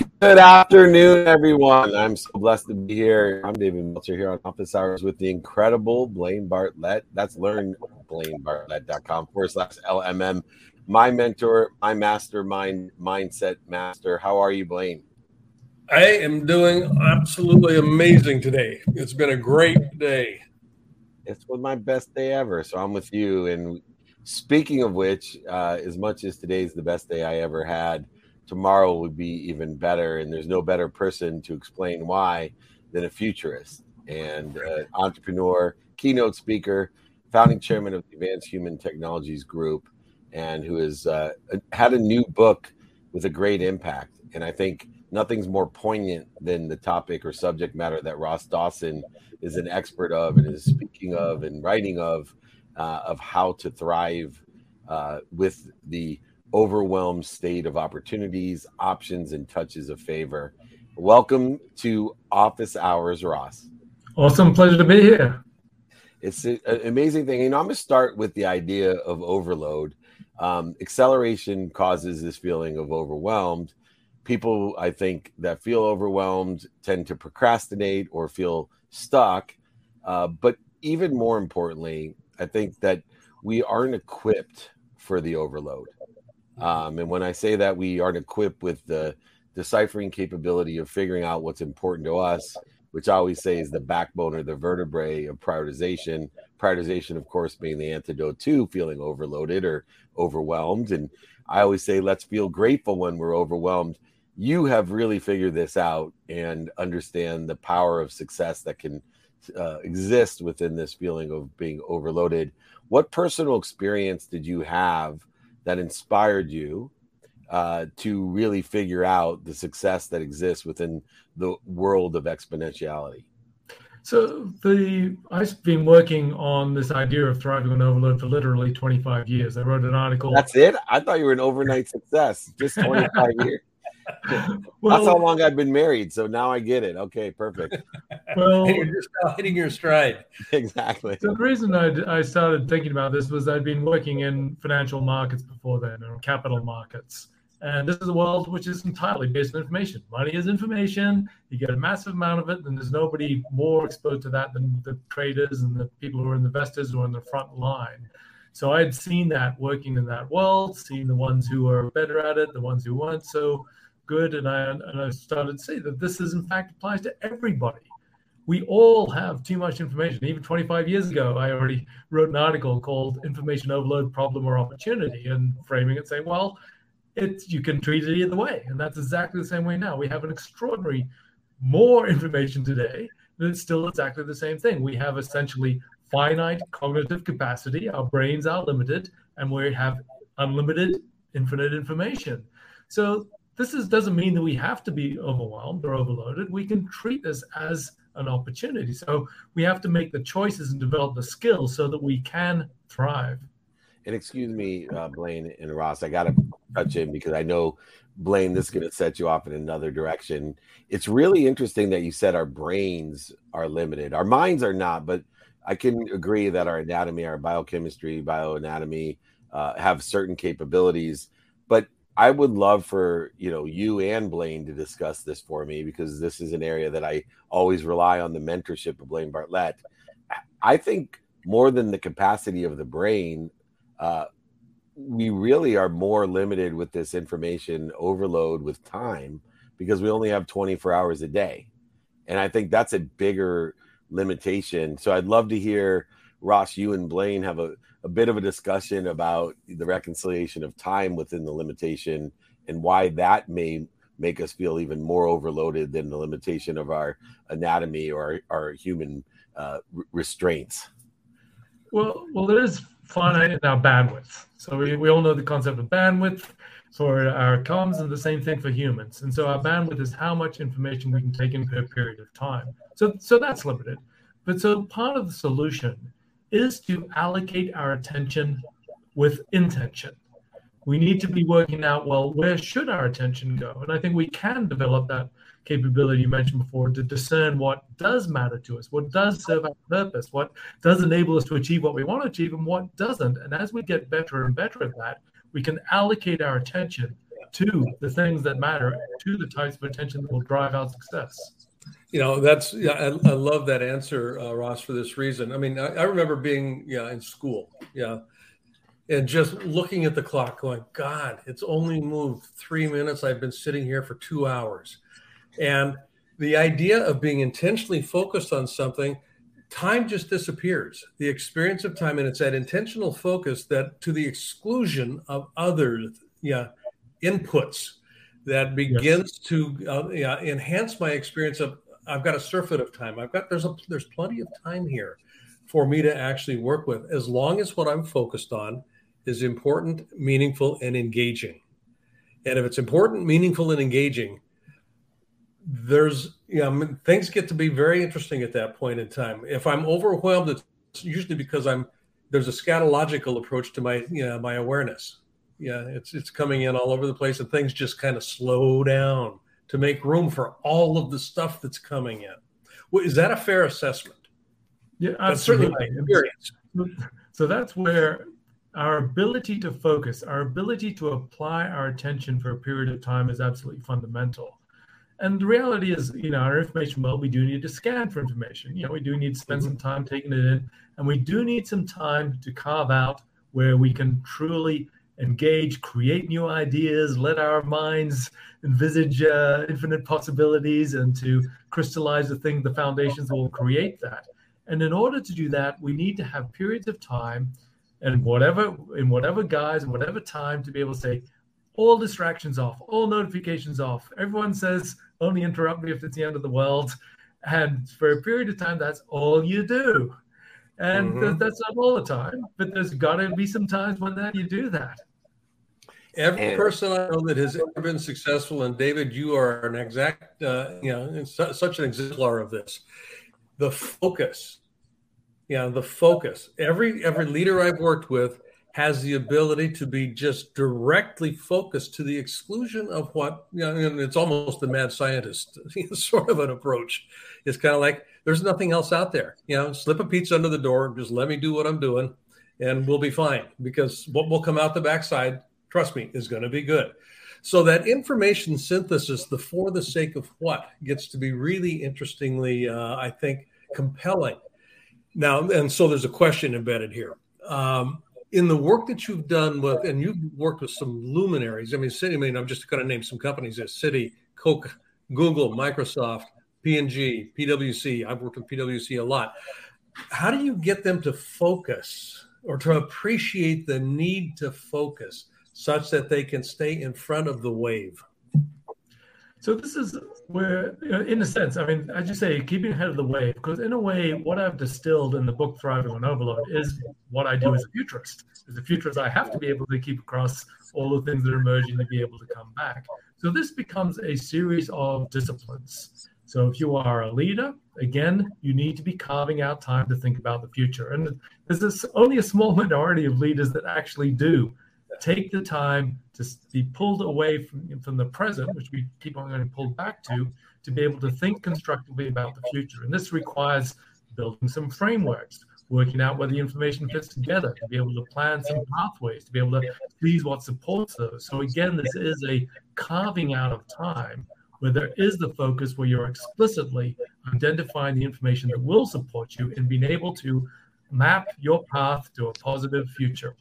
Good afternoon, everyone. I'm so blessed to be here. I'm David Meltzer here on Office Hours with the incredible Blaine Bartlett. That's learnblainebartlett.com forward slash LMM. My mentor, my mastermind, mindset master. How are you, Blaine? I am doing absolutely amazing today. It's been a great day. It's been my best day ever. So I'm with you. And speaking of which, uh, as much as today's the best day I ever had, tomorrow would be even better. And there's no better person to explain why than a futurist and entrepreneur, keynote speaker, founding chairman of the Advanced Human Technologies Group, and who has uh, had a new book with a great impact. And I think nothing's more poignant than the topic or subject matter that Ross Dawson is an expert of and is speaking of and writing of, uh, of how to thrive uh, with the overwhelmed state of opportunities, options, and touches of favor. Welcome to Office Hours, Ross. Awesome. Pleasure to be here. It's an amazing thing. You know, I'm going to start with the idea of overload. Um, acceleration causes this feeling of overwhelmed. People, I think, that feel overwhelmed tend to procrastinate or feel stuck. Uh, but even more importantly, I think that we aren't equipped for the overload. Um, and when I say that we aren't equipped with the deciphering capability of figuring out what's important to us, which I always say is the backbone or the vertebrae of prioritization. Prioritization, of course, being the antidote to feeling overloaded or overwhelmed. And I always say, let's feel grateful when we're overwhelmed. You have really figured this out and understand the power of success that can uh, exist within this feeling of being overloaded. What personal experience did you have that inspired you uh, to really figure out the success that exists within the world of exponentiality? So the I've been working on this idea of thriving on overload for literally 25 years. I wrote an article. That's it. I thought you were an overnight success. Just 25 years. Well, That's how long I've been married. So now I get it. Okay, perfect. Well, hitting your, hitting your stride. Exactly. So the reason I, I started thinking about this was I'd been working in financial markets before then, or capital markets. And this is a world which is entirely based on information. Money is information. You get a massive amount of it, and there's nobody more exposed to that than the traders and the people who are investors who are in the front line. So I'd seen that working in that world, seen the ones who are better at it, the ones who weren't so good. And I and I started to see that this is in fact applies to everybody. We all have too much information. Even 25 years ago, I already wrote an article called "Information Overload: Problem or Opportunity," and framing it saying, well it's you can treat it either way, and that's exactly the same way now. We have an extraordinary more information today, and it's still exactly the same thing. We have essentially finite cognitive capacity. Our brains are limited, and we have unlimited, infinite information. So this is, doesn't mean that we have to be overwhelmed or overloaded. We can treat this as an opportunity. So we have to make the choices and develop the skills so that we can thrive. And excuse me, uh, Blaine and Ross, I got to touch in because I know Blaine, this is going to set you off in another direction. It's really interesting that you said our brains are limited. Our minds are not, but I can agree that our anatomy, our biochemistry, bioanatomy uh, have certain capabilities. I would love for you know you and Blaine to discuss this for me because this is an area that I always rely on the mentorship of Blaine Bartlett. I think more than the capacity of the brain, uh, we really are more limited with this information overload with time because we only have 24 hours a day. And I think that's a bigger limitation. So I'd love to hear Ross, you and Blaine have a, a bit of a discussion about the reconciliation of time within the limitation and why that may make us feel even more overloaded than the limitation of our anatomy or our, human uh, restraints. Well, well, there is finite in our bandwidth. So we, we all know the concept of bandwidth for our comms and the same thing for humans. And so our bandwidth is how much information we can take in per period of time. So so that's limited. But so part of the solution is to allocate our attention with intention. We need to be working out, well, where should our attention go? And I think we can develop that capability you mentioned before to discern what does matter to us, what does serve our purpose, what does enable us to achieve what we want to achieve, and what doesn't. And as we get better and better at that, we can allocate our attention to the things that matter, to the types of attention that will drive our success. You know, that's yeah, I, I love that answer, uh, Ross, for this reason. I mean, I, I remember being yeah in school, yeah, and just looking at the clock, going, God, it's only moved three minutes. I've been sitting here for two hours, and the idea of being intentionally focused on something time just disappears the experience of time and it's that intentional focus that to the exclusion of other yeah inputs that begins yes. to uh, yeah, enhance my experience of i've got a surfeit of time. I've got there's a there's plenty of time here for me to actually work with as long as what i'm focused on is important meaningful and engaging. And if it's important meaningful and engaging there's you know things get to be very interesting at that point in time. If i'm overwhelmed it's usually because i'm there's a scatological approach to my you know my awareness. Yeah it's it's coming in all over the place and things just kind of slow down to make room for all of the stuff that's coming in. Well, is that a fair assessment? Yeah that's certainly my experience. So that's where our ability to focus our ability to apply our attention for a period of time is absolutely fundamental. And the reality is, you know, our information well, we do need to scan for information. You know, we do need to spend mm-hmm. some time taking it in, and we do need some time to carve out where we can truly engage, create new ideas, let our minds envisage uh, infinite possibilities, and to crystallize the thing, the foundations that will create that. And in order to do that, we need to have periods of time, and whatever in whatever guise, whatever time, to be able to say, all distractions off, all notifications off. Everyone says only interrupt me if it's the end of the world. And for a period of time, that's all you do. And mm-hmm. that's not all the time, but there's got to be some times when that you do that. Every person I know that has ever been successful, and David, you are an exact, uh, you know, such an exemplar of this. The focus, yeah, the focus. Every every leader I've worked with has the ability to be just directly focused to the exclusion of what you know, and it's almost the mad scientist sort of an approach. It's kind of like there's nothing else out there. You know, slip a pizza under the door, just let me do what I'm doing, and we'll be fine because what will come out the backside, trust me, is going to be good. So that information synthesis, the for the sake of what, gets to be really interestingly, uh, I think, compelling. Now, and so there's a question embedded here. Um, in the work that you've done with, and you've worked with some luminaries. I mean, Citi. I mean, I'm just going to name some companies: as Citi, Coke, Google, Microsoft, P&G, PwC. I've worked with PwC a lot. How do you get them to focus or to appreciate the need to focus such that they can stay in front of the wave? So this is where, in a sense, I mean, as you say, keeping ahead of the wave, because in a way, what I've distilled in the book Thriving on Overload is what I do as a futurist. As a futurist, I have to be able to keep across all the things that are emerging to be able to come back. So this becomes a series of disciplines. So if you are a leader, again, you need to be carving out time to think about the future. And there's only a small minority of leaders that actually do take the time to be pulled away from, from the present, which we keep on getting pulled back to, to be able to think constructively about the future. And this requires building some frameworks, working out where the information fits together, to be able to plan some pathways, to be able to see what supports those. So again, this is a carving out of time where there is the focus where you're explicitly identifying the information that will support you and being able to map your path to a positive future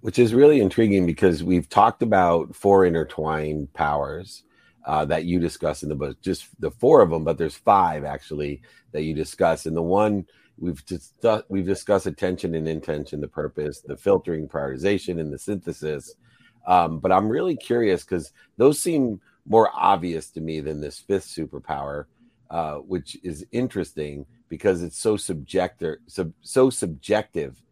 which is really intriguing because we've talked about four intertwined powers uh, that you discuss in the book, just the four of them, but there's five actually that you discuss. And the one we've just we've discussed attention and intention, the purpose, the filtering, prioritization, and the synthesis. Um, but I'm really curious because those seem more obvious to me than this fifth superpower, uh, which is interesting because it's so subjective, sub, so subjective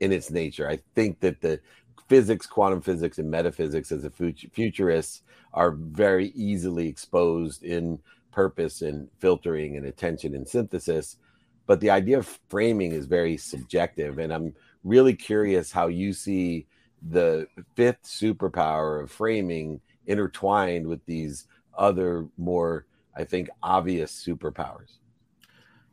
in its nature. I think that the physics, quantum physics, and metaphysics as a futurist are very easily exposed in purpose and filtering and attention and synthesis. But the idea of framing is very subjective. And I'm really curious how you see the fifth superpower of framing intertwined with these other more, I think, obvious superpowers.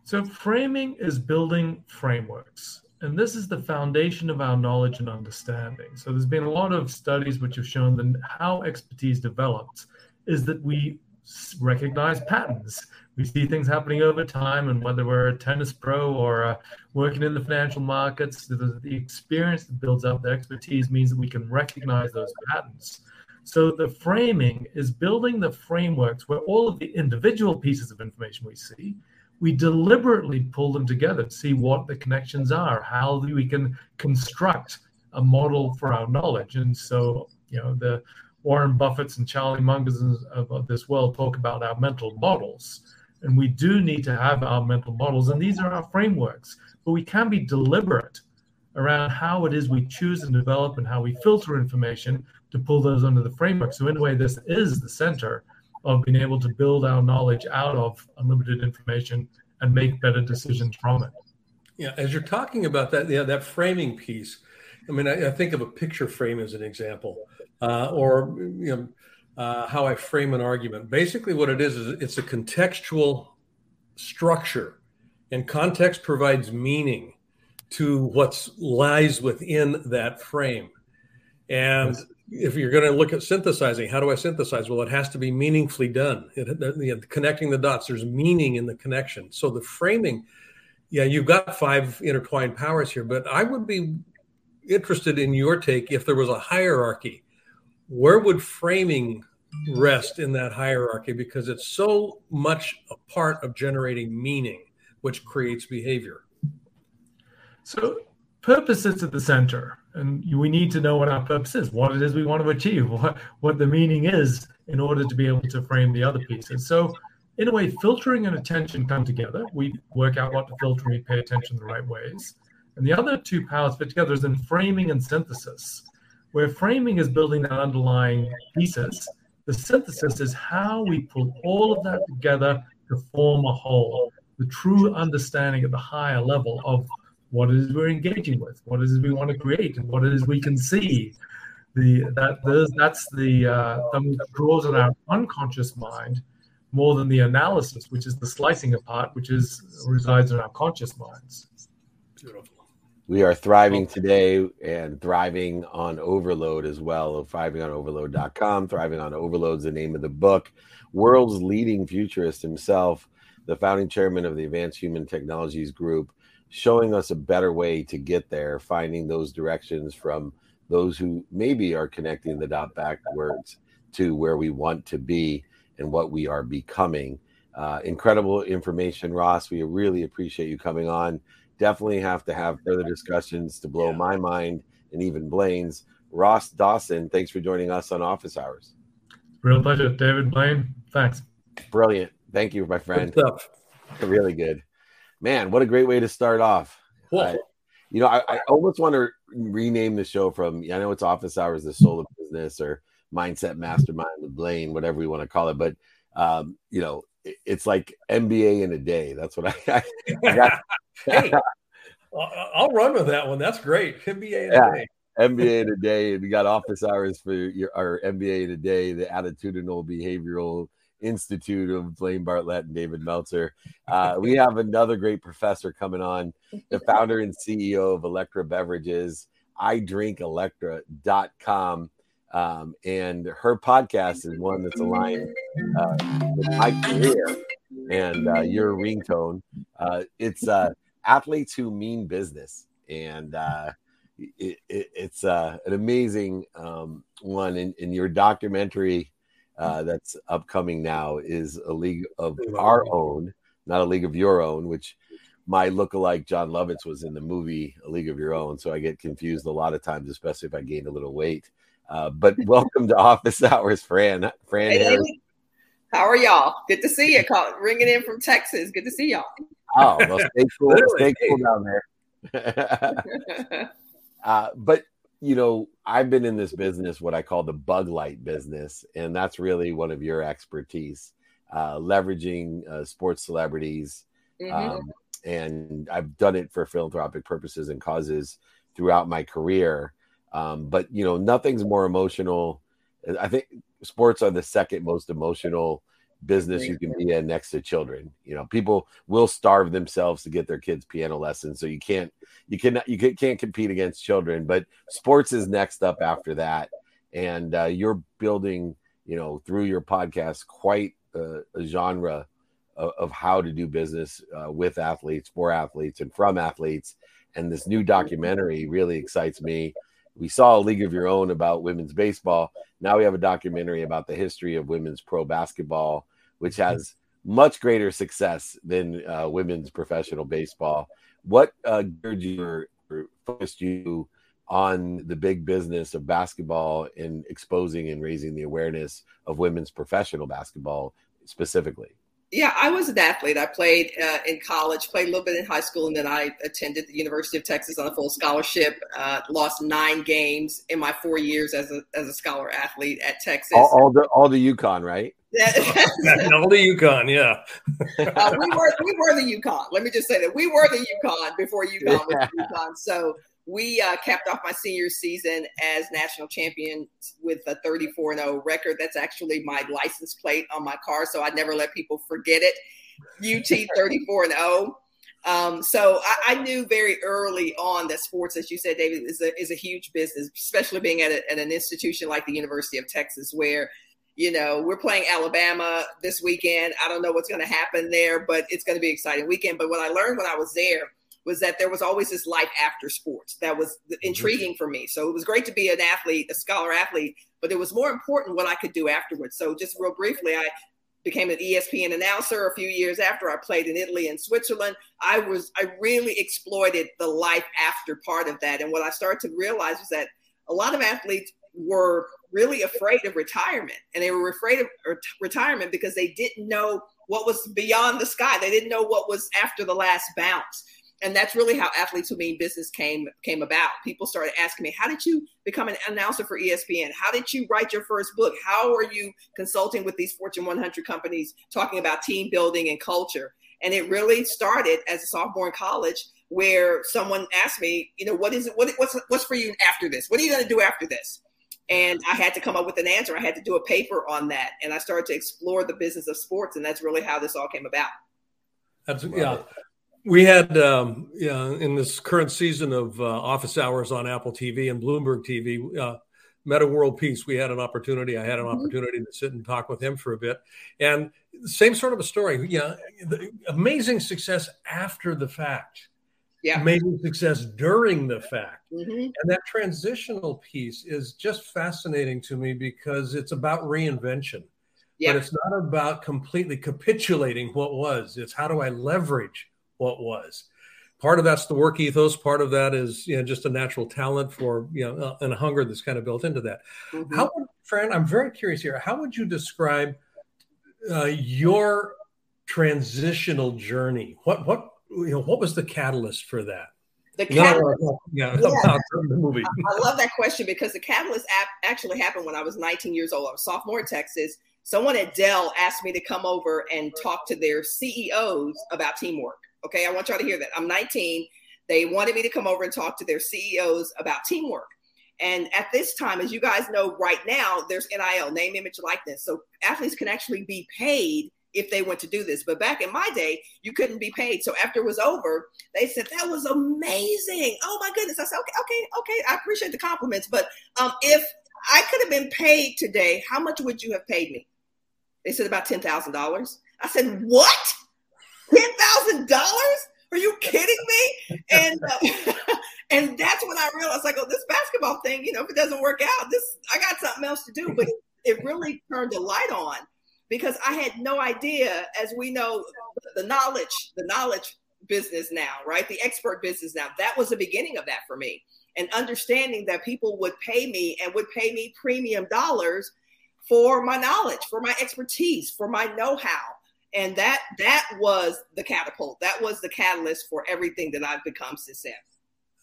So, framing is building frameworks. And this is the foundation of our knowledge and understanding. So there's been a lot of studies which have shown that how expertise develops is that we recognize patterns. We see things happening over time, and whether we're a tennis pro or uh, working in the financial markets, the, the experience that builds up the expertise means that we can recognize those patterns. So the framing is building the frameworks where all of the individual pieces of information we see, we deliberately pull them together to see what the connections are, how we can construct a model for our knowledge. And so, you know, the Warren Buffett's and Charlie Mungers of this world talk about our mental models. And we do need to have our mental models, and these are our frameworks. But we can be deliberate around how it is we choose and develop and how we filter information to pull those under the framework. So, in a way, this is the center of being able to build our knowledge out of unlimited information and make better decisions from it. Yeah, as you're talking about that, yeah, that framing piece. I mean, I, I think of a picture frame as an example, uh, or you know, uh, how I frame an argument. Basically, what it is is it's a contextual structure, and context provides meaning to what lies within that frame. And if you're going to look at synthesizing, how do I synthesize? Well, it has to be meaningfully done. It, you know, connecting the dots, there's meaning in the connection. So the framing, yeah, you've got five intertwined powers here, but I would be interested in your take if there was a hierarchy. Where would framing rest in that hierarchy? Because it's so much a part of generating meaning, which creates behavior. So purpose sits at the center and we need to know what our purpose is, what it is we want to achieve, what, what the meaning is in order to be able to frame the other pieces. So, in a way, filtering and attention come together. We work out what to filter and we pay attention the right ways. And the other two powers fit together is in framing and synthesis, where framing is building that underlying thesis. The synthesis is how we pull all of that together to form a whole, the true understanding at the higher level of what it is we're engaging with, what it is we want to create, and what it is we can see. The that that's the uh, that draws on our unconscious mind more than the analysis, which is the slicing apart, which is resides in our conscious minds. Beautiful. We are thriving today and thriving on overload as well. Thrivingonoverload.com. Thriving on Overload is the name of the book. World's leading futurist himself, the founding chairman of the Advanced Human Technologies Group, showing us a better way to get there, finding those directions from those who maybe are connecting the dot backwards to where we want to be and what we are becoming. Uh, incredible information, Ross. We really appreciate you coming on. Definitely have to have further discussions to blow yeah. my mind and even Blaine's. Ross Dawson, thanks for joining us on Office Hours. Real pleasure, David Blaine. Thanks. Brilliant. Thank you, my friend. Really good man, what a great way to start off. Uh, you know, I, I, almost want to rename the show from, I know it's Office Hours, the Soul of Business, or Mindset Mastermind with Blaine, whatever we want to call it. But, um, you know, it, it's like MBA in a day. That's what I, I got. hey, I'll run with that one. That's great. MBA in yeah. a day. MBA in a day, and we got office hours for your our MBA in a day, the attitudinal behavioral Institute of Blaine Bartlett and David Meltzer. Uh, we have another great professor coming on, the founder and CEO of Electra Beverages, idrinkelectra.com. Um, and her podcast is one that's aligned uh, with my career and uh, your ringtone. Uh, it's uh, Athletes Who Mean Business. And uh, it, it, it's uh, an amazing um, one. In, in your documentary, uh, that's upcoming now is a league of our own, not a league of your own, which my look-alike Jon Lovitz was in the movie A League of Your Own. So I get confused a lot of times, especially if I gained a little weight. Uh, but welcome to Office Hours, Fran. Fran hey, How are y'all? Good to see you. Call, ringing in from Texas. Good to see y'all. Oh, well, stay cool. stay cool down there. uh, but you know, I've been in this business, what I call the bug light business, and that's really one of your expertise, uh, leveraging uh, sports celebrities. Mm-hmm. Um, and I've done it for philanthropic purposes and causes throughout my career. Um, but you know, nothing's more emotional. I think sports are the second most emotional business you can be in next to children. You know, people will starve themselves to get their kids piano lessons, so you can't you cannot you can't compete against children. But sports is next up after that, and uh, you're building, you know, through your podcast quite a, a genre of, of, how to do business uh, with athletes, for athletes, and from athletes. And this new documentary really excites me. We saw a League of Your Own about women's baseball. Now we have a documentary about the history of women's pro basketball, which has much greater success than uh, women's professional baseball. What uh, geared you or, focused you on the big business of basketball and exposing and raising the awareness of women's professional basketball specifically? Yeah, I was an athlete. I played uh, in college, played a little bit in high school, and then I attended the University of Texas on a full scholarship. Uh, lost nine games in my four years as a as a scholar athlete at Texas. All, all the all the UConn, right? All the UConn, yeah. uh, we were we were the UConn. Let me just say that we were the UConn before UConn was UConn. So we uh, capped off my senior season as national champion with a 34 0 record. That's actually my license plate on my car, so I never let people forget it. UT 34 0. Um, so I, I, knew very early on that sports, as you said, David, is a, is a huge business, especially being at, a, at an institution like the University of Texas, where you know we're playing Alabama this weekend. I don't know what's going to happen there, but it's going to be exciting weekend. But what I learned when I was there was that there was always this life after sports that was mm-hmm. intriguing for me. So it was great to be an athlete, a scholar athlete, but it was more important what I could do afterwards. So just real briefly, I became an ESPN announcer a few years after I played in Italy and Switzerland. I was I really exploited the life after part of that. And what I started to realize was that a lot of athletes were really afraid of retirement and they were afraid of retirement because they didn't know what was beyond the sky. They didn't know what was after the last bounce. And that's really how athletes who mean business came came about. People started asking me how did you become an announcer for espn how did you write your first book? How are you consulting with these fortune 100 companies talking about team building and culture? And it really started as a sophomore in college where someone asked me you know what is it what, what's what's for you after this? What are you going to do after this and i had to come up with an answer i had to do a paper on that and i started to explore the business of sports and that's really how this all came about that's yeah we had um, yeah, in this current season of uh, office hours on Apple TV and Bloomberg TV, uh, Metta World Peace. We had an opportunity. I had an mm-hmm. opportunity to sit and talk with him for a bit, and same sort of a story. Yeah, amazing success after the fact. Yeah. Amazing success during the fact. Mm-hmm. And that transitional piece is just fascinating to me because it's about reinvention. Yeah. But it's not about completely capitulating what was. It's how do I leverage what was. Part of that's the work ethos. Part of that is you know just a natural talent for you know uh, and a hunger that's kind of built into that. Mm-hmm. How, Fran? I'm very curious here. How would you describe uh, your transitional journey? What what you know? What was the catalyst for that? The catalyst, yeah, yeah. the movie. I love that question because the catalyst app actually happened when I was 19 years old. I was sophomore in Texas. Someone at Dell asked me to come over and talk to their CEOs about teamwork. Okay, I want y'all to hear that. I'm 19. They wanted me to come over and talk to their CEOs about teamwork. And at this time, as you guys know, right now, there's NIL, name, image, likeness. So athletes can actually be paid if they went to do this. But back in my day, you couldn't be paid. So after it was over, they said, that was amazing. Oh my goodness. I said, okay, okay, okay. I appreciate the compliments. But um, if I could have been paid today, how much would you have paid me? They said about $10,000. I said, what? ten thousand dollars? Are you kidding me? And uh, and that's when I realized, like, oh, this basketball thing, you know, if it doesn't work out, this I got something else to do. But it really turned the light on because I had no idea, as we know, the knowledge, the knowledge business now, right? The expert business now. That was the beginning of that for me. And understanding that people would pay me and would pay me premium dollars for my knowledge, for my expertise, for my know-how and that that was the catapult that was the catalyst for everything that i've become since then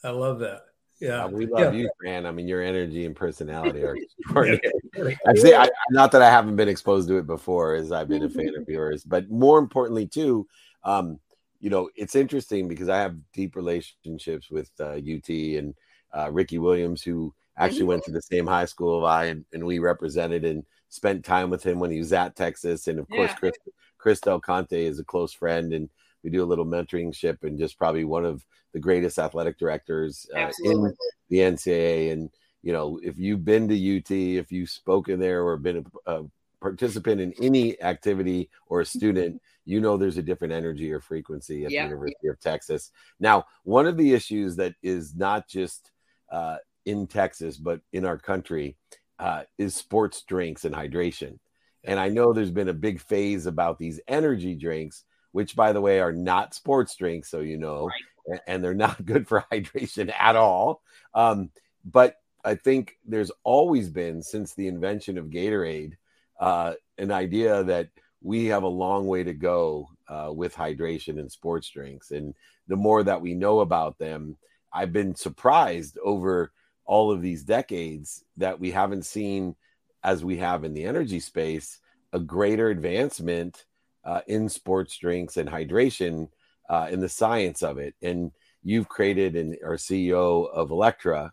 i love that yeah, we love yeah. you, Fran. I mean, your energy and personality are extraordinary. I say, I, not that I haven't been exposed to it before, as I've been a fan of yours, but more importantly, too, um, you know, it's interesting because I have deep relationships with uh, UT and uh, Ricky Williams, who actually mm-hmm. went to the same high school as I and, and we represented and spent time with him when he was at Texas, and of yeah. course, Chris Chris Del Conte is a close friend, and we do a little mentoring ship, and just probably one of the greatest athletic directors uh, in the NCAA. And you know, if you've been to UT, if you've spoken there or been a, a participant in any activity or a student, you know there's a different energy or frequency at the University of Texas. Now, one of the issues that is not just uh, in Texas, but in our country, uh, is sports drinks and hydration. And I know there's been a big phase about these energy drinks, which, by the way, are not sports drinks, so you know, right. and they're not good for hydration at all. Um, but I think there's always been, since the invention of Gatorade, uh, an idea that we have a long way to go uh, with hydration and sports drinks. And the more that we know about them, I've been surprised over all of these decades that we haven't seen, as we have in the energy space, a greater advancement uh, in sports drinks and hydration uh, in the science of it. And you've created and are CEO of Electra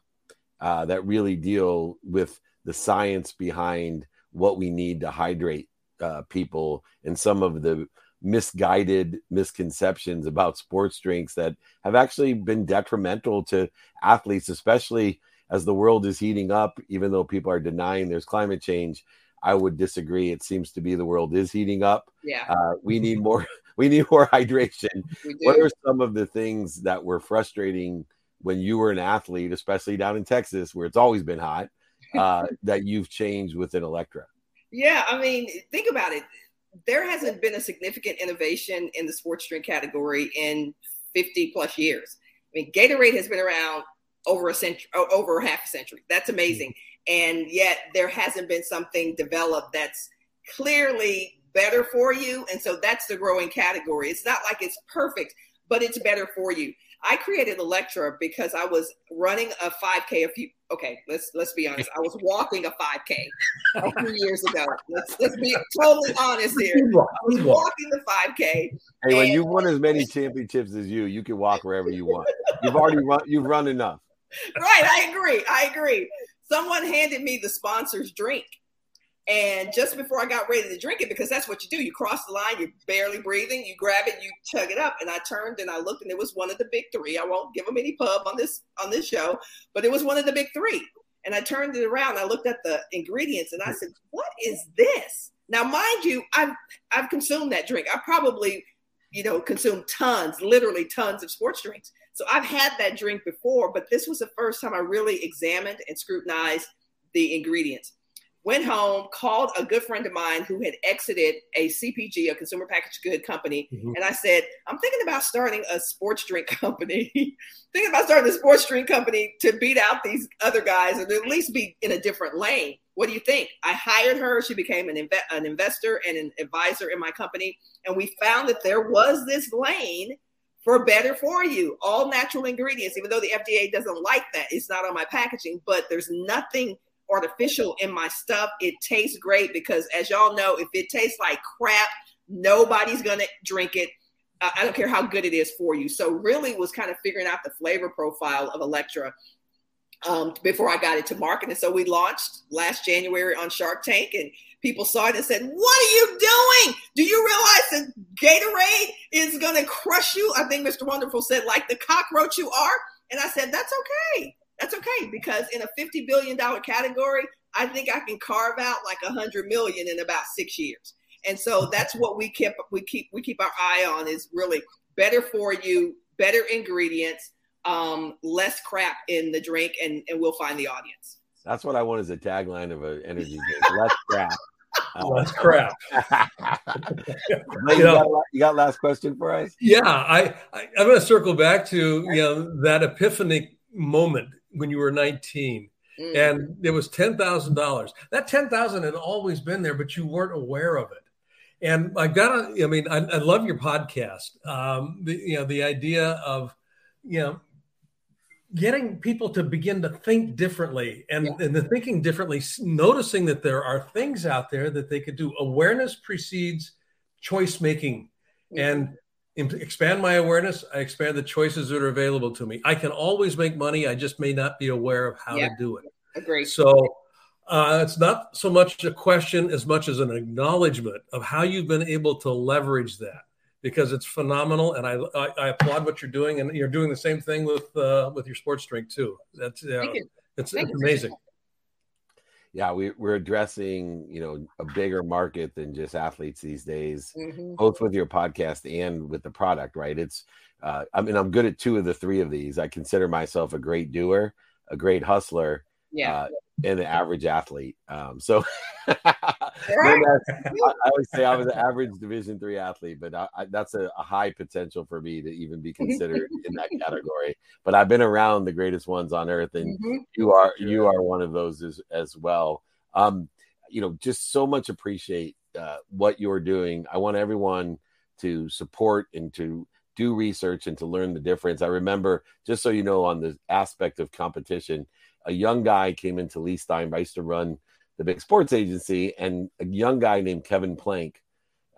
uh, that really deal with the science behind what we need to hydrate uh, people and some of the misguided misconceptions about sports drinks that have actually been detrimental to athletes, especially as the world is heating up, even though people are denying there's climate change. I would disagree. It seems to be the world is heating up. Yeah. Uh, we need more. We need more hydration. What are some of the things that were frustrating when you were an athlete, especially down in Texas, where it's always been hot, uh, that you've changed within Electra? Yeah, I mean, think about it. There hasn't been a significant innovation in the sports drink category in 50 plus years. I mean, Gatorade has been around over a century, over half a century. That's amazing. And yet there hasn't been something developed that's clearly better for you. And so that's the growing category. It's not like it's perfect, but it's better for you. I created Electra because I was running a 5K a few. Okay, let's let's be honest. I was walking a 5K a few years ago. Let's let's be totally honest here. I was walking the 5K. Hey, when you won as many championships as you, you can walk wherever you want. You've already run. You've run enough. Right, I agree. I agree. Someone handed me the sponsor's drink and just before I got ready to drink it, because that's what you do, you cross the line, you're barely breathing, you grab it, you chug it up. And I turned and I looked, and it was one of the big three. I won't give them any pub on this on this show, but it was one of the big three. And I turned it around, I looked at the ingredients, and I said, "What is this?" Now, mind you, I've I've consumed that drink. I probably, you know, consumed tons, literally tons of sports drinks. So I've had that drink before, but this was the first time I really examined and scrutinized the ingredients went home, called a good friend of mine who had exited a CPG, a consumer packaged good company, mm-hmm. and I said, I'm thinking about starting a sports drink company. thinking about starting a sports drink company to beat out these other guys and at least be in a different lane. What do you think? I hired her. She became an, inve- an investor and an advisor in my company. And we found that there was this lane for better for you, all natural ingredients, even though the FDA doesn't like that. It's not on my packaging, but there's nothing – artificial in my stuff. It tastes great because, as y'all know, if it tastes like crap, nobody's gonna drink it. I don't care how good it is for you. So, really, was kind of figuring out the flavor profile of Electra um, before I got it to market. And so, we launched last January on Shark Tank, and people saw it and said, "What are you doing? Do you realize that Gatorade is gonna crush you?" I think Mr. Wonderful said, "Like the cockroach you are." And I said, "That's okay." that's okay because in a $50 billion category, I think I can carve out like a hundred million in about six years. And so that's what we keep we keep we keep our eye on is really better for you, better ingredients, um, less crap in the drink, and, and we'll find the audience. That's what I want as a tagline of an energy drink. Less crap. Less crap. you, got, you got last question for us? Yeah, I, I I'm going to circle back to you know that epiphany moment when you were 19 mm. and it was $10,000. That 10,000 had always been there, but you weren't aware of it. And I've got to, I mean, I, I, love your podcast. Um, the, you know, the idea of, you know, getting people to begin to think differently and, yeah. and the thinking differently, noticing that there are things out there that they could do. Awareness precedes choice making. And expand my awareness, I expand the choices that are available to me. I can always make money. I just may not be aware of how yeah. to do it. Agree. So, Uh, it's not so much a question as much as an acknowledgement of how you've been able to leverage that because it's phenomenal, and I, I, I applaud what you're doing, and you're doing the same thing with uh, with your sports drink too. That's uh, it's, it's amazing. Yeah, we, we're addressing you know a bigger market than just athletes these days, mm-hmm. both with your podcast and with the product. Right? It's uh, I mean I'm good at two of the three of these. I consider myself a great doer, a great hustler, yeah. Uh, and an average athlete. Um, so I, I would say I was an average Division three athlete, but I, I, that's a, a, high potential for me to even be considered in that category. But I've been around the greatest ones on earth, and mm-hmm. you are you are one of those as, as well. Um, you know, just so much appreciate uh, what you're doing. I want everyone to support and to do research and to learn the difference. I remember, just so you know, on the aspect of competition, a young guy came into Leigh Steinberg. I used to run the big sports agency, and a young guy named Kevin Plank.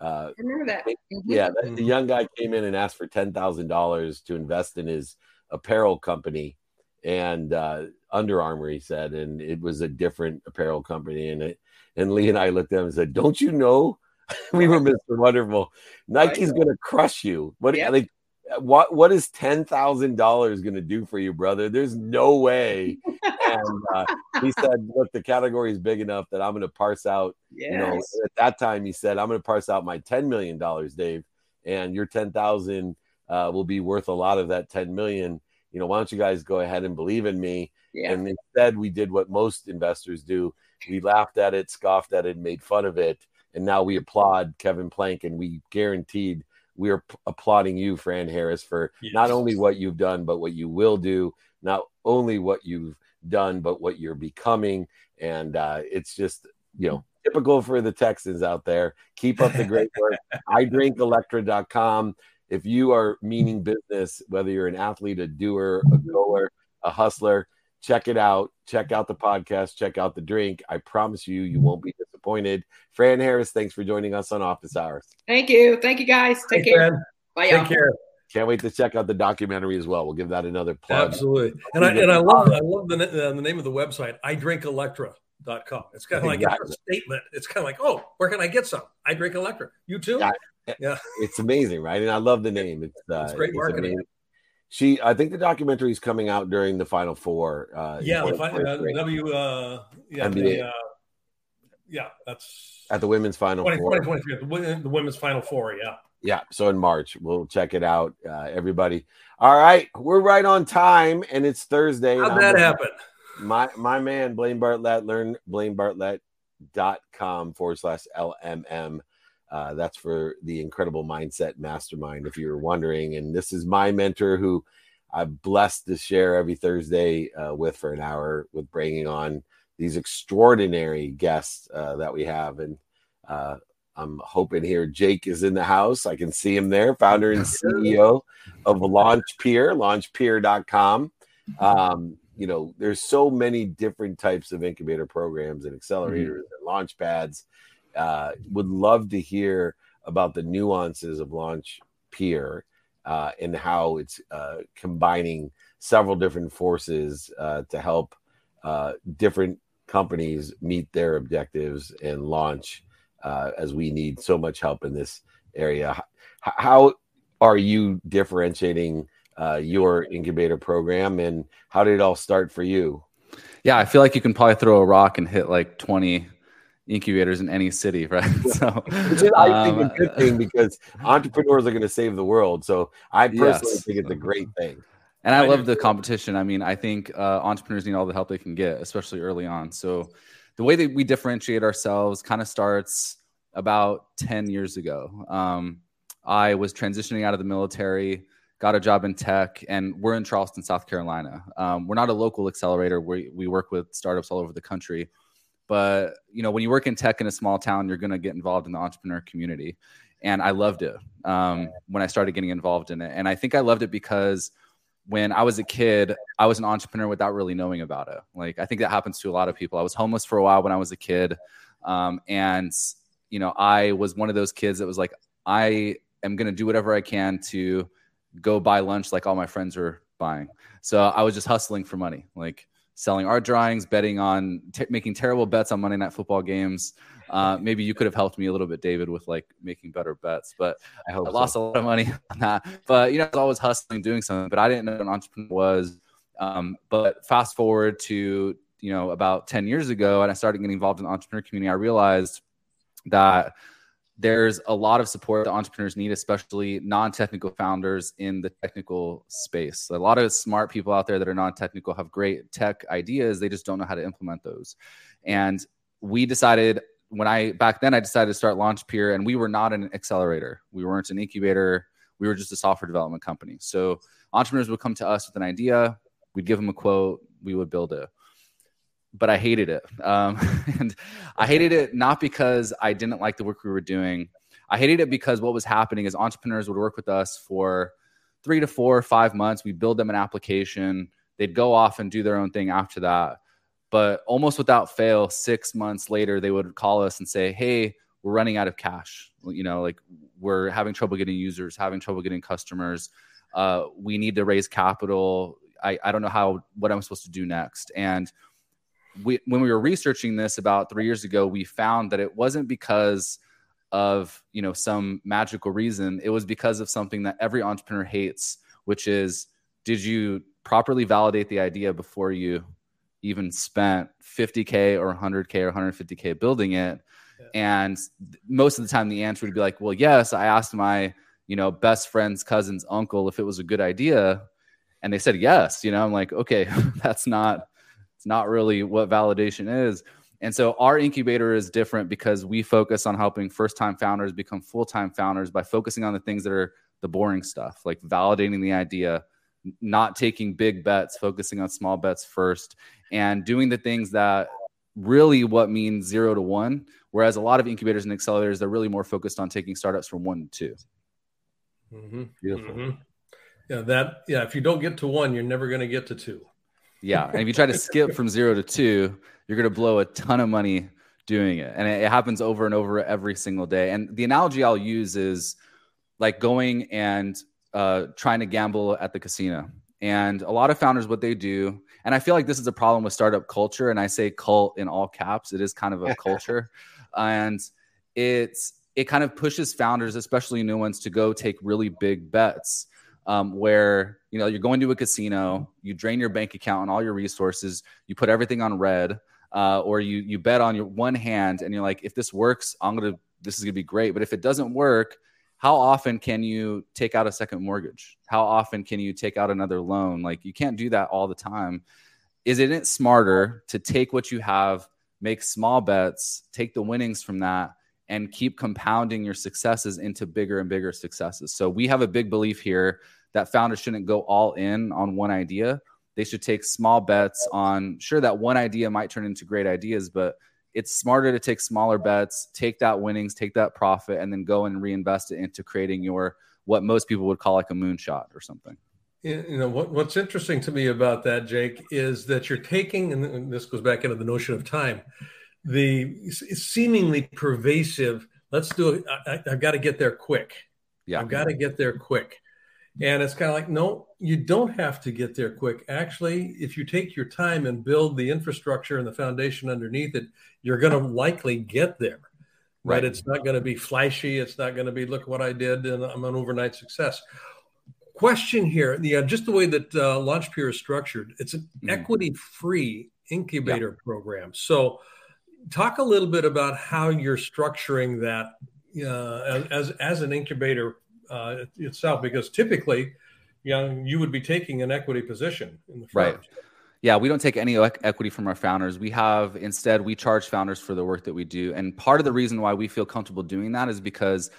Uh, I remember that. Mm-hmm. Yeah, the, the young guy came in and asked for ten thousand dollars to invest in his apparel company, and uh, Under Armour, he said, and it was a different apparel company, and it, and Leigh and I looked at him and said, "Don't you know?" we were Mr. Wonderful. Nike's going to crush you. What yep. like what what is ten thousand dollars going to do for you, brother? There's no way. and uh, he said, "Look, the category is big enough that I'm going to parse out." Yes. You know, at that time he said, "I'm going to parse out my ten million dollars, Dave, and your ten thousand uh, will be worth a lot of that ten million. You know, why don't you guys go ahead and believe in me?" Yeah. And instead, we did what most investors do: we laughed at it, scoffed at it, made fun of it, and now we applaud Kevin Plank, and we guaranteed we are p- applauding you, Fran Harris, for yes. not only what you've done, but what you will do, not only what you've done, but what you're becoming. And uh, it's just, you know, typical for the Texans out there. Keep up the great work. iDrinkElectra.com. If you are meaning business, whether you're an athlete, a doer, a goer, a hustler, check it out. Check out the podcast. Check out the drink. I promise you, you won't be disappointed. Fran Harris, thanks for joining us on Office Hours. Thank you. Thank you, guys. Take care. Fran. Bye, Take care. Can't wait to check out the documentary as well. We'll give that another plug. Absolutely. And I, and I love I love the, uh, the name of the website, idrinkelectra.com. It's kind of like exactly. a statement. It's kind of like, oh, where can I get some? I drink Electra. You too? Yeah. yeah. It's amazing, right? And I love the name. It's, uh, it's great marketing. She, I think the documentary is coming out during the Final Four. Uh, yeah, the final, uh, W, uh, yeah, the, uh, yeah, that's at the women's Final 20, Four. 2023, the women's Final Four, yeah. Yeah, so in March, we'll check it out, uh, everybody. All right, we're right on time, and it's Thursday. How'd that happen? My my man, Blaine Bartlett, learn blainebartlett.com forward slash LMM. Uh, that's for the Incredible Mindset Mastermind, if you're wondering. And this is my mentor who I'm blessed to share every Thursday uh, with for an hour with bringing on these extraordinary guests uh, that we have. And uh, I'm hoping here Jake is in the house. I can see him there, founder and CEO of LaunchPeer, launchpeer.com. Um, you know, there's so many different types of incubator programs and accelerators mm-hmm. and launch pads uh, would love to hear about the nuances of launch peer uh, and how it's uh, combining several different forces uh, to help uh, different companies meet their objectives and launch uh, as we need so much help in this area. how are you differentiating your incubator program and how did it all start for you? Yeah, I feel like you can probably throw a rock and hit like 20 incubators in any city, right? so, Which is, I think, um, a good thing because entrepreneurs are going to save the world. So, I personally yes. think it's a great thing. And I, I love the competition. I mean, I think uh, entrepreneurs need all the help they can get, especially early on. So, the way that we differentiate ourselves kind of starts about 10 years ago. Um, I was transitioning out of the military, got a job in tech, and we're in Charleston, South Carolina. Um, we're not a local accelerator. We, we work with startups all over the country. But you know, when you work in tech in a small town, you're going to get involved in the entrepreneur community, and I loved it um, when I started getting involved in it. And I think I loved it because when I was a kid, I was an entrepreneur without really knowing about it. Like I think that happens to a lot of people. I was homeless for a while when I was a kid, um, and you know, I was one of those kids that was like, I am going to do whatever I can to go buy lunch like all my friends were buying. So I was just hustling for money. Like selling art drawings, betting on t- making terrible bets on Monday Night Football games. Uh, maybe you could have helped me a little bit, David, with like making better bets. But I, hope I lost a lot of money on that. But you know, I was always hustling, doing something. But I didn't know what an entrepreneur was. Um, but fast forward to you know about ten years ago, and I started getting involved in the entrepreneur community. I realized that there's a lot of support that entrepreneurs need, especially non-technical founders in the technical space. A lot of smart people out there that are non-technical have great tech ideas. They just don't know how to implement those. And we decided when I back then I decided to start LaunchPeer, and we were not an accelerator. We weren't an incubator. We were just a software development company. So entrepreneurs would come to us with an idea. We'd give them a quote. We would build it but I hated it. Um, and I hated it not because I didn't like the work we were doing. I hated it because what was happening is entrepreneurs would work with us for three to four or five months. We build them an application. They'd go off and do their own thing after that. But almost without fail, six months later, they would call us and say, Hey, we're running out of cash. You know, like we're having trouble getting users, having trouble getting customers. Uh, we need to raise capital. I, I don't know how, what I'm supposed to do next. And we, when we were researching this about three years ago, we found that it wasn't because of you know some magical reason. It was because of something that every entrepreneur hates, which is did you properly validate the idea before you even spent 50k or 100k or 150k building it? Yeah. And most of the time, the answer would be like, "Well, yes, I asked my you know best friend's cousin's uncle if it was a good idea." And they said yes. You know, I'm like, okay, that's not it's not really what validation is. And so our incubator is different because we focus on helping first time founders become full time founders by focusing on the things that are the boring stuff, like validating the idea, not taking big bets, focusing on small bets first, and doing the things that really what means zero to one. Whereas a lot of incubators and accelerators, they're really more focused on taking startups from one to 2 mm-hmm. Beautiful. Mm-hmm. Yeah, that yeah. If you don't get to one, you're never going to get to two. Yeah, and if you try to skip from zero to two, you're going to blow a ton of money doing it, and it, happens over and over every single day. And the analogy I'll use is like going and uh, trying to gamble at the casino. And a lot of founders, what they do, and I feel like this is a problem with startup culture, and I say cult in all caps. It is kind of a culture, and it's it kind of pushes founders, especially new ones, to go take really big bets um, where you know you're going to a casino, you drain your bank account and all your resources, you put everything on red, uh, or you you bet on your one hand, and you're like, if this works, I'm gonna this is gonna be great. But if it doesn't work, how often can you take out a second mortgage? How often can you take out another loan? Like you can't do that all the time. Isn't it smarter to take what you have, make small bets, take the winnings from that, and keep compounding your successes into bigger and bigger successes. So we have a big belief here that founders shouldn't go all in on one idea. They should take small bets on sure that one idea might turn into great ideas, but it's smarter to take smaller bets, take that winnings, take that profit, and then go and reinvest it into creating your what most people would call like a moonshot or something. You know what, what's interesting to me about that, Jake, is that you're taking, and this goes back into the notion of time the seemingly pervasive. Let's do it. I, have got to get there quick. Yeah. I've got to get there quick. And it's kind of like no you don't have to get there quick. Actually if you take your time and build the infrastructure and the foundation underneath it you're going to likely get there. Right, right? it's not going to be flashy. It's not going to be look what i did and i'm an overnight success. Question here yeah just the way that uh, launchpeer is structured it's an mm. equity free incubator yeah. program. So talk a little bit about how you're structuring that uh, as as an incubator uh, itself, because typically, you know, you would be taking an equity position in the firm. Right. Yeah, we don't take any equity from our founders. We have instead we charge founders for the work that we do, and part of the reason why we feel comfortable doing that is because,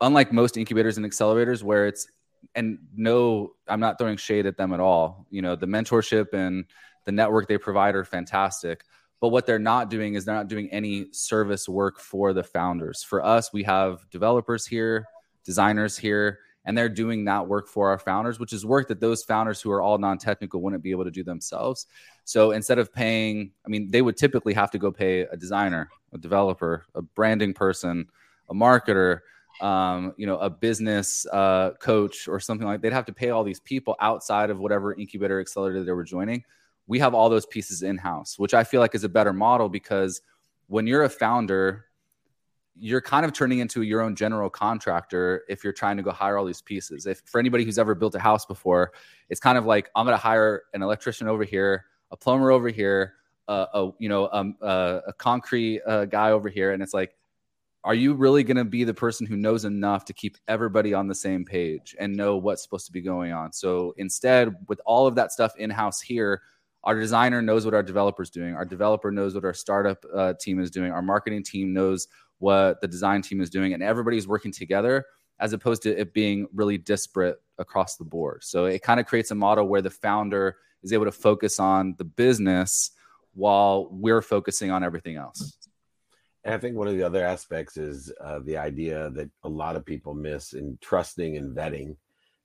unlike most incubators and accelerators, where it's and no, I'm not throwing shade at them at all. You know, the mentorship and the network they provide are fantastic but what they're not doing is they're not doing any service work for the founders. For us, we have developers here, designers here, and they're doing that work for our founders, which is work that those founders who are all non technical wouldn't be able to do themselves. So instead of paying, I mean, they would typically have to go pay a designer, a developer, a branding person, a marketer, um, you know, a business uh, coach or something like. They'd have to pay all these people outside of whatever incubator accelerator they were joining we have all those pieces in house, which I feel like is a better model because when you're a founder, you're kind of turning into your own general contractor if you're trying to go hire all these pieces. If for anybody who's ever built a house before, it's kind of like I'm going to hire an electrician over here, a plumber over here, uh, a you know um, uh, a concrete uh, guy over here, and it's like, are you really going to be the person who knows enough to keep everybody on the same page and know what's supposed to be going on? So instead, with all of that stuff in house here, our designer knows what our developer's doing. Our developer knows what our startup uh, team is doing. Our marketing team knows what the design team is doing, and everybody's working together as opposed to it being really disparate across the board. So it kind of creates a model where the founder is able to focus on the business while we're focusing on everything else. And I think one of the other aspects is uh, the idea that a lot of people miss in trusting and vetting.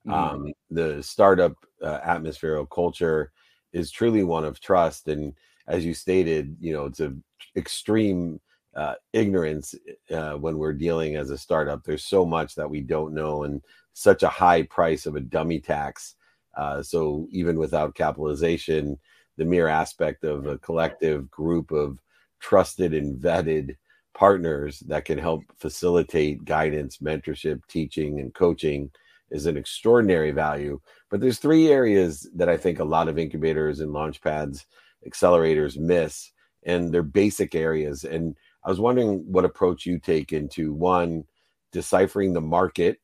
Mm-hmm. Um, the startup uh, atmosphere or culture is truly one of trust. And as you stated, you know, it's a extreme uh, ignorance uh, when we're dealing as a startup. There's so much that we don't know, and such a high price of a dummy tax. Uh, so even without capitalization, the mere aspect of a collective group of trusted and vetted partners that can help facilitate guidance, mentorship, teaching, and coaching is an extraordinary value. But there's three areas that I think a lot of incubators and launchpads, accelerators miss, and they're basic areas. And I was wondering what approach you take into one, deciphering the market,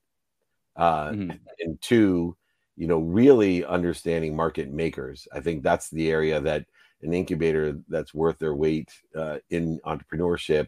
uh, mm-hmm. and two, you know, really understanding market makers. I think that's the area that an incubator that's worth their weight uh, in entrepreneurship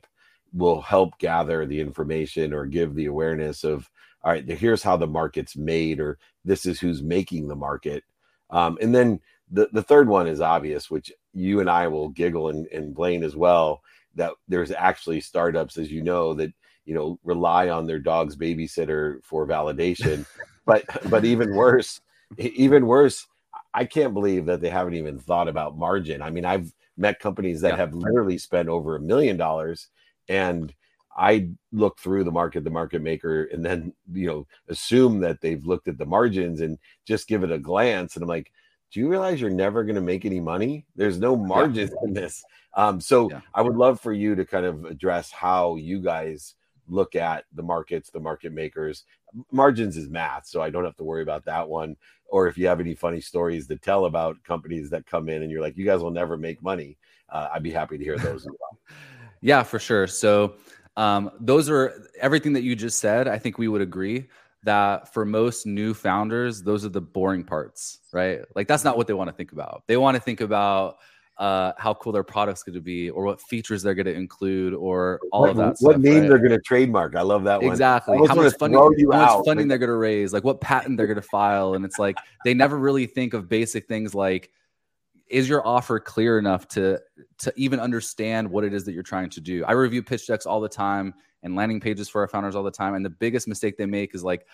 will help gather the information or give the awareness of all right here's how the market's made or this is who's making the market um, and then the, the third one is obvious which you and i will giggle and, and blaine as well that there's actually startups, as you know, that you know rely on their dog's babysitter for validation. but but even worse, even worse, I can't believe that they haven't even thought about margin. I mean, I've met companies that yeah. have literally spent over a million dollars and I look through the market, the market maker, and then you know assume that they've looked at the margins and just give it a glance. And I'm like, do you realize you're never going to make any money? There's no margins yeah. in this. Um, so yeah. I would love for you to kind of address how you guys look at the markets, the market makers. Margins is math, so I don't have to worry about that one. Or if you have any funny stories to tell about companies that come in and you're like, you guys will never make money, uh, I'd be happy to hear those as well. yeah, for sure. So um, those are everything that you just said. I think we would agree that for most new founders, those are the boring parts, right? Like that's not what they want to think about. They want to think about uh, how cool their product's going to be, or what features they're going to include, or all what, of that. What stuff, name right? they're going to trademark? I love that one. Exactly. How much funding? How much funding they're going to raise? Like what patent they're going to file? And it's like they never really think of basic things like, is your offer clear enough to to even understand what it is that you're trying to do? I review pitch decks all the time and landing pages for our founders all the time, and the biggest mistake they make is like,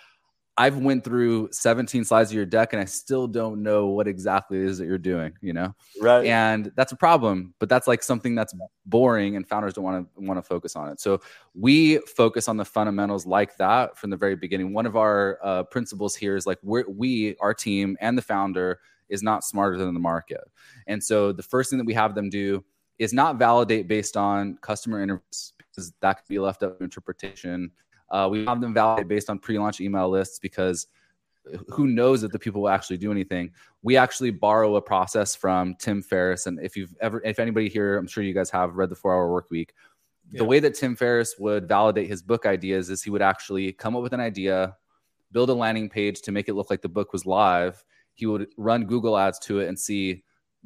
I've went through 17 slides of your deck and I still don't know what exactly it is that you're doing, you know? Right. And that's a problem, but that's like something that's boring and founders don't want to want to focus on it. So we focus on the fundamentals like that from the very beginning. One of our uh, principles here is like we're, we, our team and the founder is not smarter than the market. And so the first thing that we have them do is not validate based on customer interviews because that could be left up to interpretation uh, we have them validate based on pre-launch email lists because who knows if the people will actually do anything. We actually borrow a process from Tim Ferriss, and if you've ever, if anybody here, I'm sure you guys have read the Four Hour Work Week. Yeah. The way that Tim Ferriss would validate his book ideas is he would actually come up with an idea, build a landing page to make it look like the book was live. He would run Google ads to it and see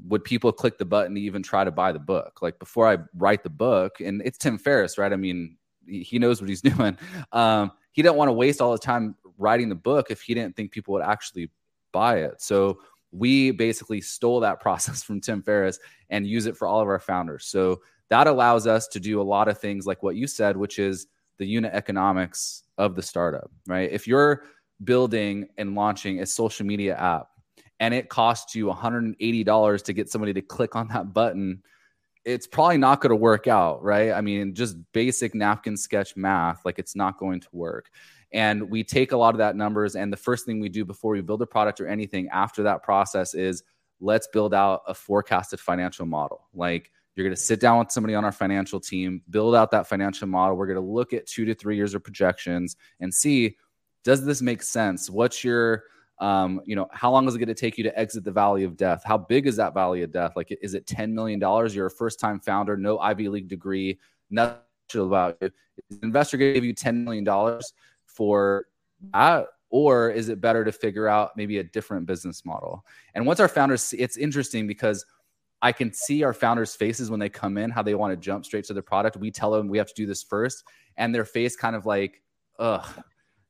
would people click the button to even try to buy the book. Like before I write the book, and it's Tim Ferriss, right? I mean, he knows what he's doing. Um, he didn't want to waste all the time writing the book if he didn't think people would actually buy it. So we basically stole that process from Tim Ferriss and use it for all of our founders. So that allows us to do a lot of things like what you said, which is the unit economics of the startup, right? If you're building and launching a social media app and it costs you $180 to get somebody to click on that button it's probably not going to work out, right? I mean, just basic napkin sketch math, like it's not going to work. And we take a lot of that numbers, and the first thing we do before we build a product or anything after that process is let's build out a forecasted financial model. Like you're going to sit down with somebody on our financial team, build out that financial model. We're going to look at two to three years of projections and see does this make sense? What's your um, you know, how long is it going to take you to exit the valley of death? How big is that valley of death? Like, is it $10 million? You're a first time founder, no Ivy League degree, nothing about you. Is investor give you $10 million for that? Or is it better to figure out maybe a different business model? And once our founders, it's interesting because I can see our founders' faces when they come in, how they want to jump straight to the product. We tell them we have to do this first, and their face kind of like, ugh,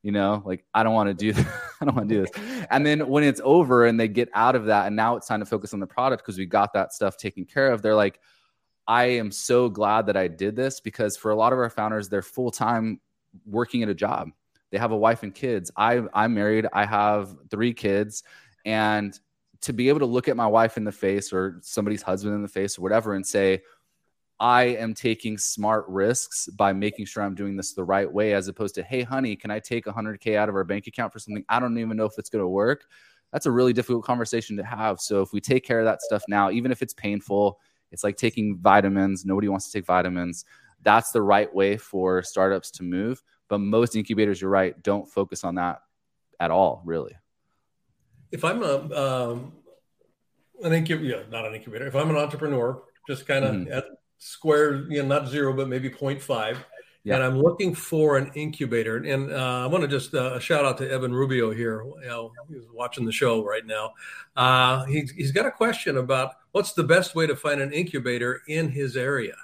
you know, like I don't want to do, I don't want to do this. And then when it's over and they get out of that, and now it's time to focus on the product because we got that stuff taken care of. They're like, I am so glad that I did this because for a lot of our founders, they're full time working at a job. They have a wife and kids. I, I'm married. I have three kids, and to be able to look at my wife in the face or somebody's husband in the face or whatever and say, I am taking smart risks by making sure I'm doing this the right way, as opposed to, hey, honey, can I take 100K out of our bank account for something I don't even know if it's going to work? That's a really difficult conversation to have. So if we take care of that stuff now, even if it's painful, it's like taking vitamins. Nobody wants to take vitamins. That's the right way for startups to move. But most incubators, you're right, don't focus on that at all, really. If I'm a um, an incubator, yeah, not an incubator. If I'm an entrepreneur, just kind of mm-hmm. at square, you know, not zero, but maybe 0.5. Yeah. And I'm looking for an incubator. And uh, I want to just uh, shout out to Evan Rubio here. You know, he's watching the show right now. Uh, he's, he's got a question about what's the best way to find an incubator in his area.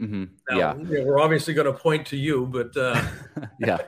Mm-hmm. Now, yeah. You know, we're obviously going to point to you, but uh, yeah,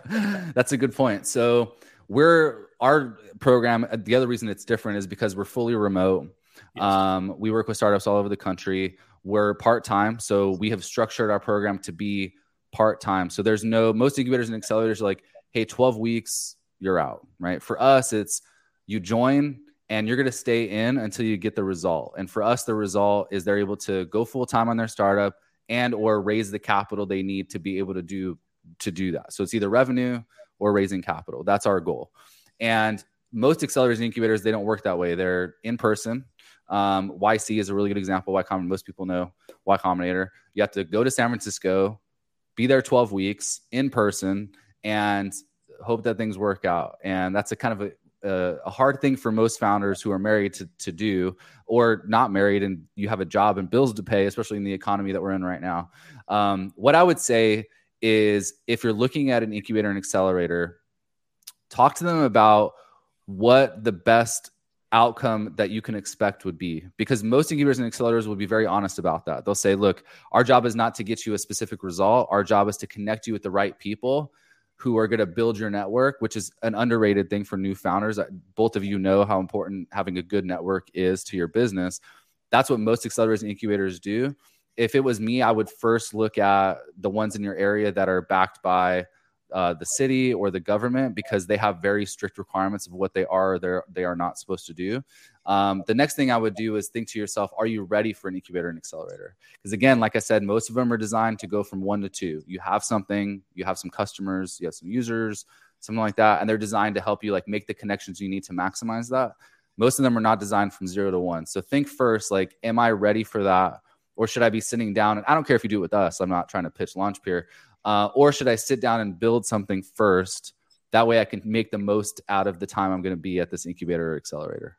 that's a good point. So we're our program. The other reason it's different is because we're fully remote. Yes. Um, we work with startups all over the country. We're part time, so we have structured our program to be part time. So there's no most incubators and accelerators are like, hey, 12 weeks, you're out, right? For us, it's you join and you're going to stay in until you get the result. And for us, the result is they're able to go full time on their startup and or raise the capital they need to be able to do to do that. So it's either revenue or raising capital. That's our goal. And most accelerators and incubators, they don't work that way. They're in person. Um, YC is a really good example. Y Combinator, most people know Y Combinator. You have to go to San Francisco, be there 12 weeks in person, and hope that things work out. And that's a kind of a, a, a, hard thing for most founders who are married to, to do or not married and you have a job and bills to pay, especially in the economy that we're in right now. Um, what I would say is if you're looking at an incubator and accelerator, talk to them about what the best outcome that you can expect would be because most incubators and accelerators will be very honest about that. They'll say, look, our job is not to get you a specific result. Our job is to connect you with the right people who are going to build your network, which is an underrated thing for new founders. Both of you know how important having a good network is to your business. That's what most accelerators and incubators do. If it was me, I would first look at the ones in your area that are backed by uh, the city or the government because they have very strict requirements of what they are or they are not supposed to do. Um, the next thing I would do is think to yourself, are you ready for an incubator and accelerator? Because again, like I said, most of them are designed to go from one to two. You have something, you have some customers, you have some users, something like that, and they're designed to help you like make the connections you need to maximize that. Most of them are not designed from zero to one. So think first, like, am I ready for that? Or should I be sitting down? And I don't care if you do it with us. I'm not trying to pitch Launchpeer, uh, or should I sit down and build something first? That way I can make the most out of the time I'm going to be at this incubator or accelerator.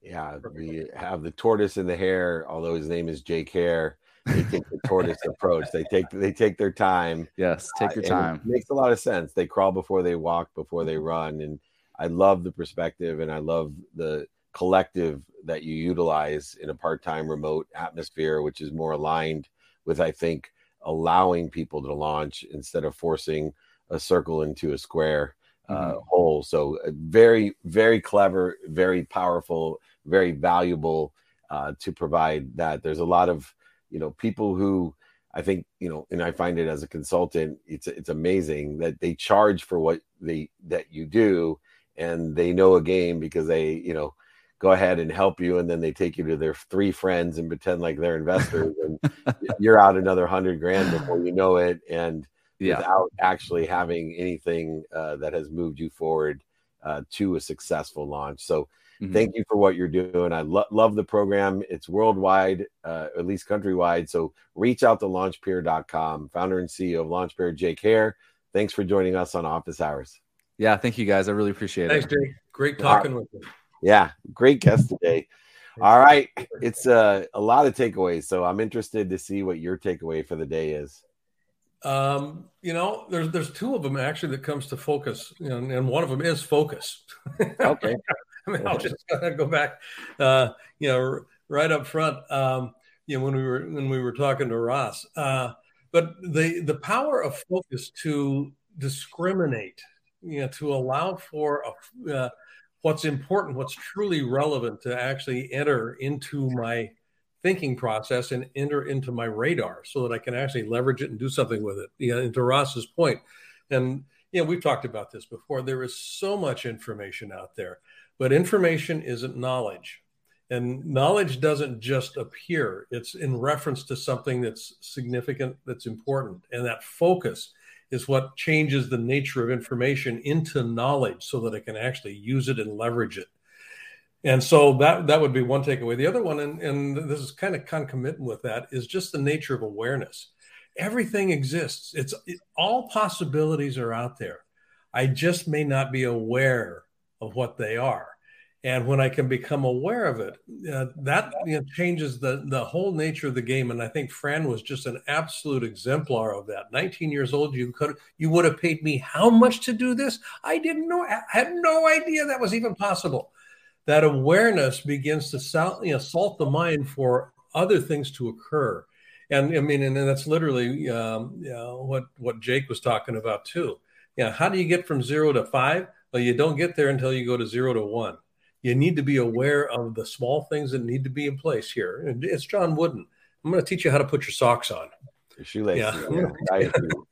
Yeah, we have the tortoise and the hare, although his name is Jake Hare. They take the tortoise approach. They take they take their time. Yes, take your uh, time. makes a lot of sense. They crawl before they walk, before they run. And I love the perspective and I love the collective that you utilize in a part-time remote atmosphere, which is more aligned with, I think, allowing people to launch instead of forcing a circle into a square uh, mm-hmm. hole. So uh, very, very clever, very powerful, very valuable uh, to provide that. There's a lot of you know people who I think you know, and I find it as a consultant, it's it's amazing that they charge for what they that you do, and they know a game because they you know go ahead and help you and then they take you to their three friends and pretend like they're investors and you're out another hundred grand before you know it and yeah. without actually having anything uh, that has moved you forward uh, to a successful launch so Mm-hmm. Thank you for what you're doing. I lo- love the program. It's worldwide, uh, at least countrywide. So reach out to launchpeer.com. Founder and CEO of Launchpeer, Jake Hare. Thanks for joining us on Office Hours. Yeah, thank you guys. I really appreciate Thanks, it. Thanks, Jake. Great talking right. with you. Yeah, great guest today. All right. It's uh, a lot of takeaways. So I'm interested to see what your takeaway for the day is. Um, you know, there's there's two of them actually that comes to focus, you know, and one of them is focus. Okay. I mean, I'll just go back, uh, you know, right up front. Um, you know, when we were when we were talking to Ross, uh, but the the power of focus to discriminate, you know, to allow for a, uh, what's important, what's truly relevant to actually enter into my thinking process and enter into my radar so that I can actually leverage it and do something with it. Know, and to Ross's point, and you know, we've talked about this before. There is so much information out there, but information isn't knowledge. And knowledge doesn't just appear, it's in reference to something that's significant, that's important. And that focus is what changes the nature of information into knowledge so that I can actually use it and leverage it. And so that that would be one takeaway. The other one, and, and this is kind of concomitant with that, is just the nature of awareness. Everything exists. It's it, all possibilities are out there. I just may not be aware of what they are. And when I can become aware of it, uh, that you know, changes the the whole nature of the game. And I think Fran was just an absolute exemplar of that. 19 years old, you could you would have paid me how much to do this? I didn't know. I had no idea that was even possible that awareness begins to salt, you know, the mind for other things to occur. And I mean, and, that's literally um, you know, what what Jake was talking about too. Yeah, how do you get from zero to five? Well, you don't get there until you go to zero to one. You need to be aware of the small things that need to be in place here. And it's John Wooden. I'm going to teach you how to put your socks on shoelaces. Yeah. yeah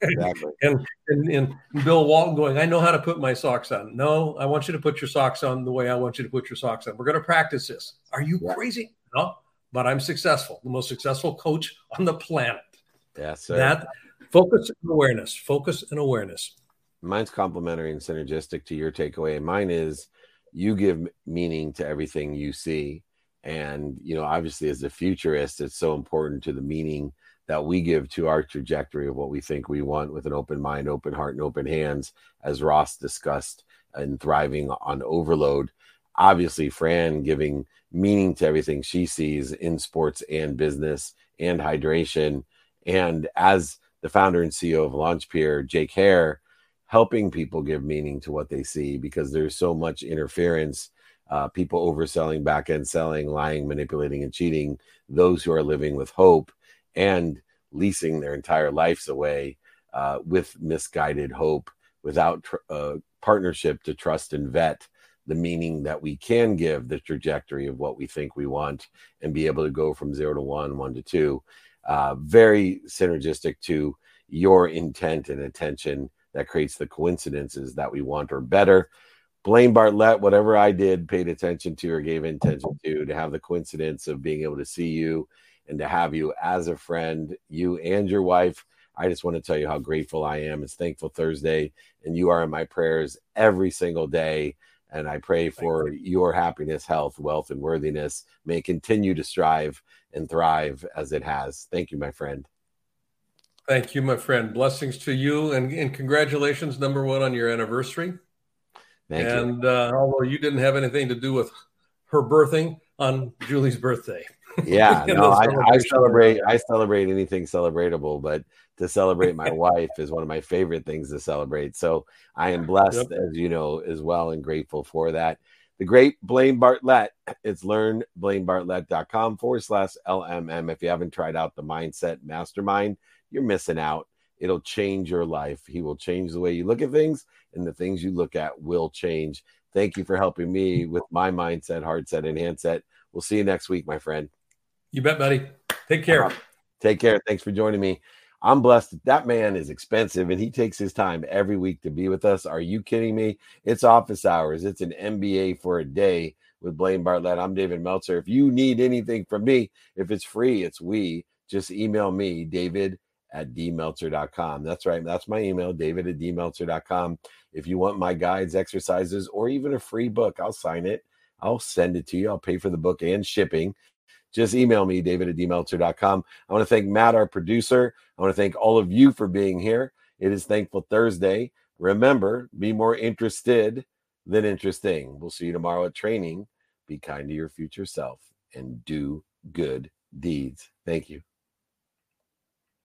exactly. and, and, and Bill Walton going, I know how to put my socks on. No, I want you to put your socks on the way I want you to put your socks on. We're going to practice this. Are you yeah. crazy? No, but I'm successful, the most successful coach on the planet. Yeah, sir. That focus and awareness, focus and awareness. Mine's complementary and synergistic to your takeaway. And mine is you give meaning to everything you see. And, you know, obviously, as a futurist, it's so important to the meaning that we give to our trajectory of what we think we want with an open mind, open heart, and open hands, as Ross discussed, and thriving on overload. Obviously, Fran giving meaning to everything she sees in sports and business and hydration. And as the founder and CEO of LaunchPeer, Jake Hare, helping people give meaning to what they see because there's so much interference, uh, people overselling, back end selling, lying, manipulating, and cheating. Those who are living with hope and leasing their entire lives away uh, with misguided hope without tr- uh, partnership to trust and vet the meaning that we can give the trajectory of what we think we want and be able to go from zero to one, one to two. Uh, very synergistic to your intent and attention that creates the coincidences that we want or better. Blaine Bartlett, whatever I did, paid attention to or gave intention to, to have the coincidence of being able to see you and to have you as a friend, you and your wife. I just want to tell you how grateful I am. It's Thankful Thursday, and you are in my prayers every single day. And I pray for your happiness, health, wealth, and worthiness. May continue to strive and thrive as it has. Thank you, my friend. Thank you, my friend. Blessings to you, and, and congratulations, number one, on your anniversary. Thank and you. Uh, although you didn't have anything to do with her birthing on Julie's birthday yeah no I, I, celebrate i celebrate anything celebratable but to celebrate my wife is one of my favorite things to celebrate so i am blessed yep. as you know as well and grateful for that the great blaine bartlett it's learnblainebartlett.com forward slash lmm if you haven't tried out the mindset mastermind you're missing out it'll change your life he will change the way you look at things and the things you look at will change thank you for helping me with my mindset heart set and handset we'll see you next week my friend you bet, buddy. Take care. Uh, take care. Thanks for joining me. I'm blessed. That man is expensive and he takes his time every week to be with us. Are you kidding me? It's office hours. It's an MBA for a day with Blaine Bartlett. I'm David Meltzer. If you need anything from me, if it's free, it's we. Just email me, David at dmeltzer.com. That's right. That's my email, David at dmeltzer.com. If you want my guides, exercises, or even a free book, I'll sign it. I'll send it to you. I'll pay for the book and shipping. Just email me, david at dmeltzer.com. I want to thank Matt, our producer. I want to thank all of you for being here. It is Thankful Thursday. Remember, be more interested than interesting. We'll see you tomorrow at training. Be kind to your future self and do good deeds. Thank you.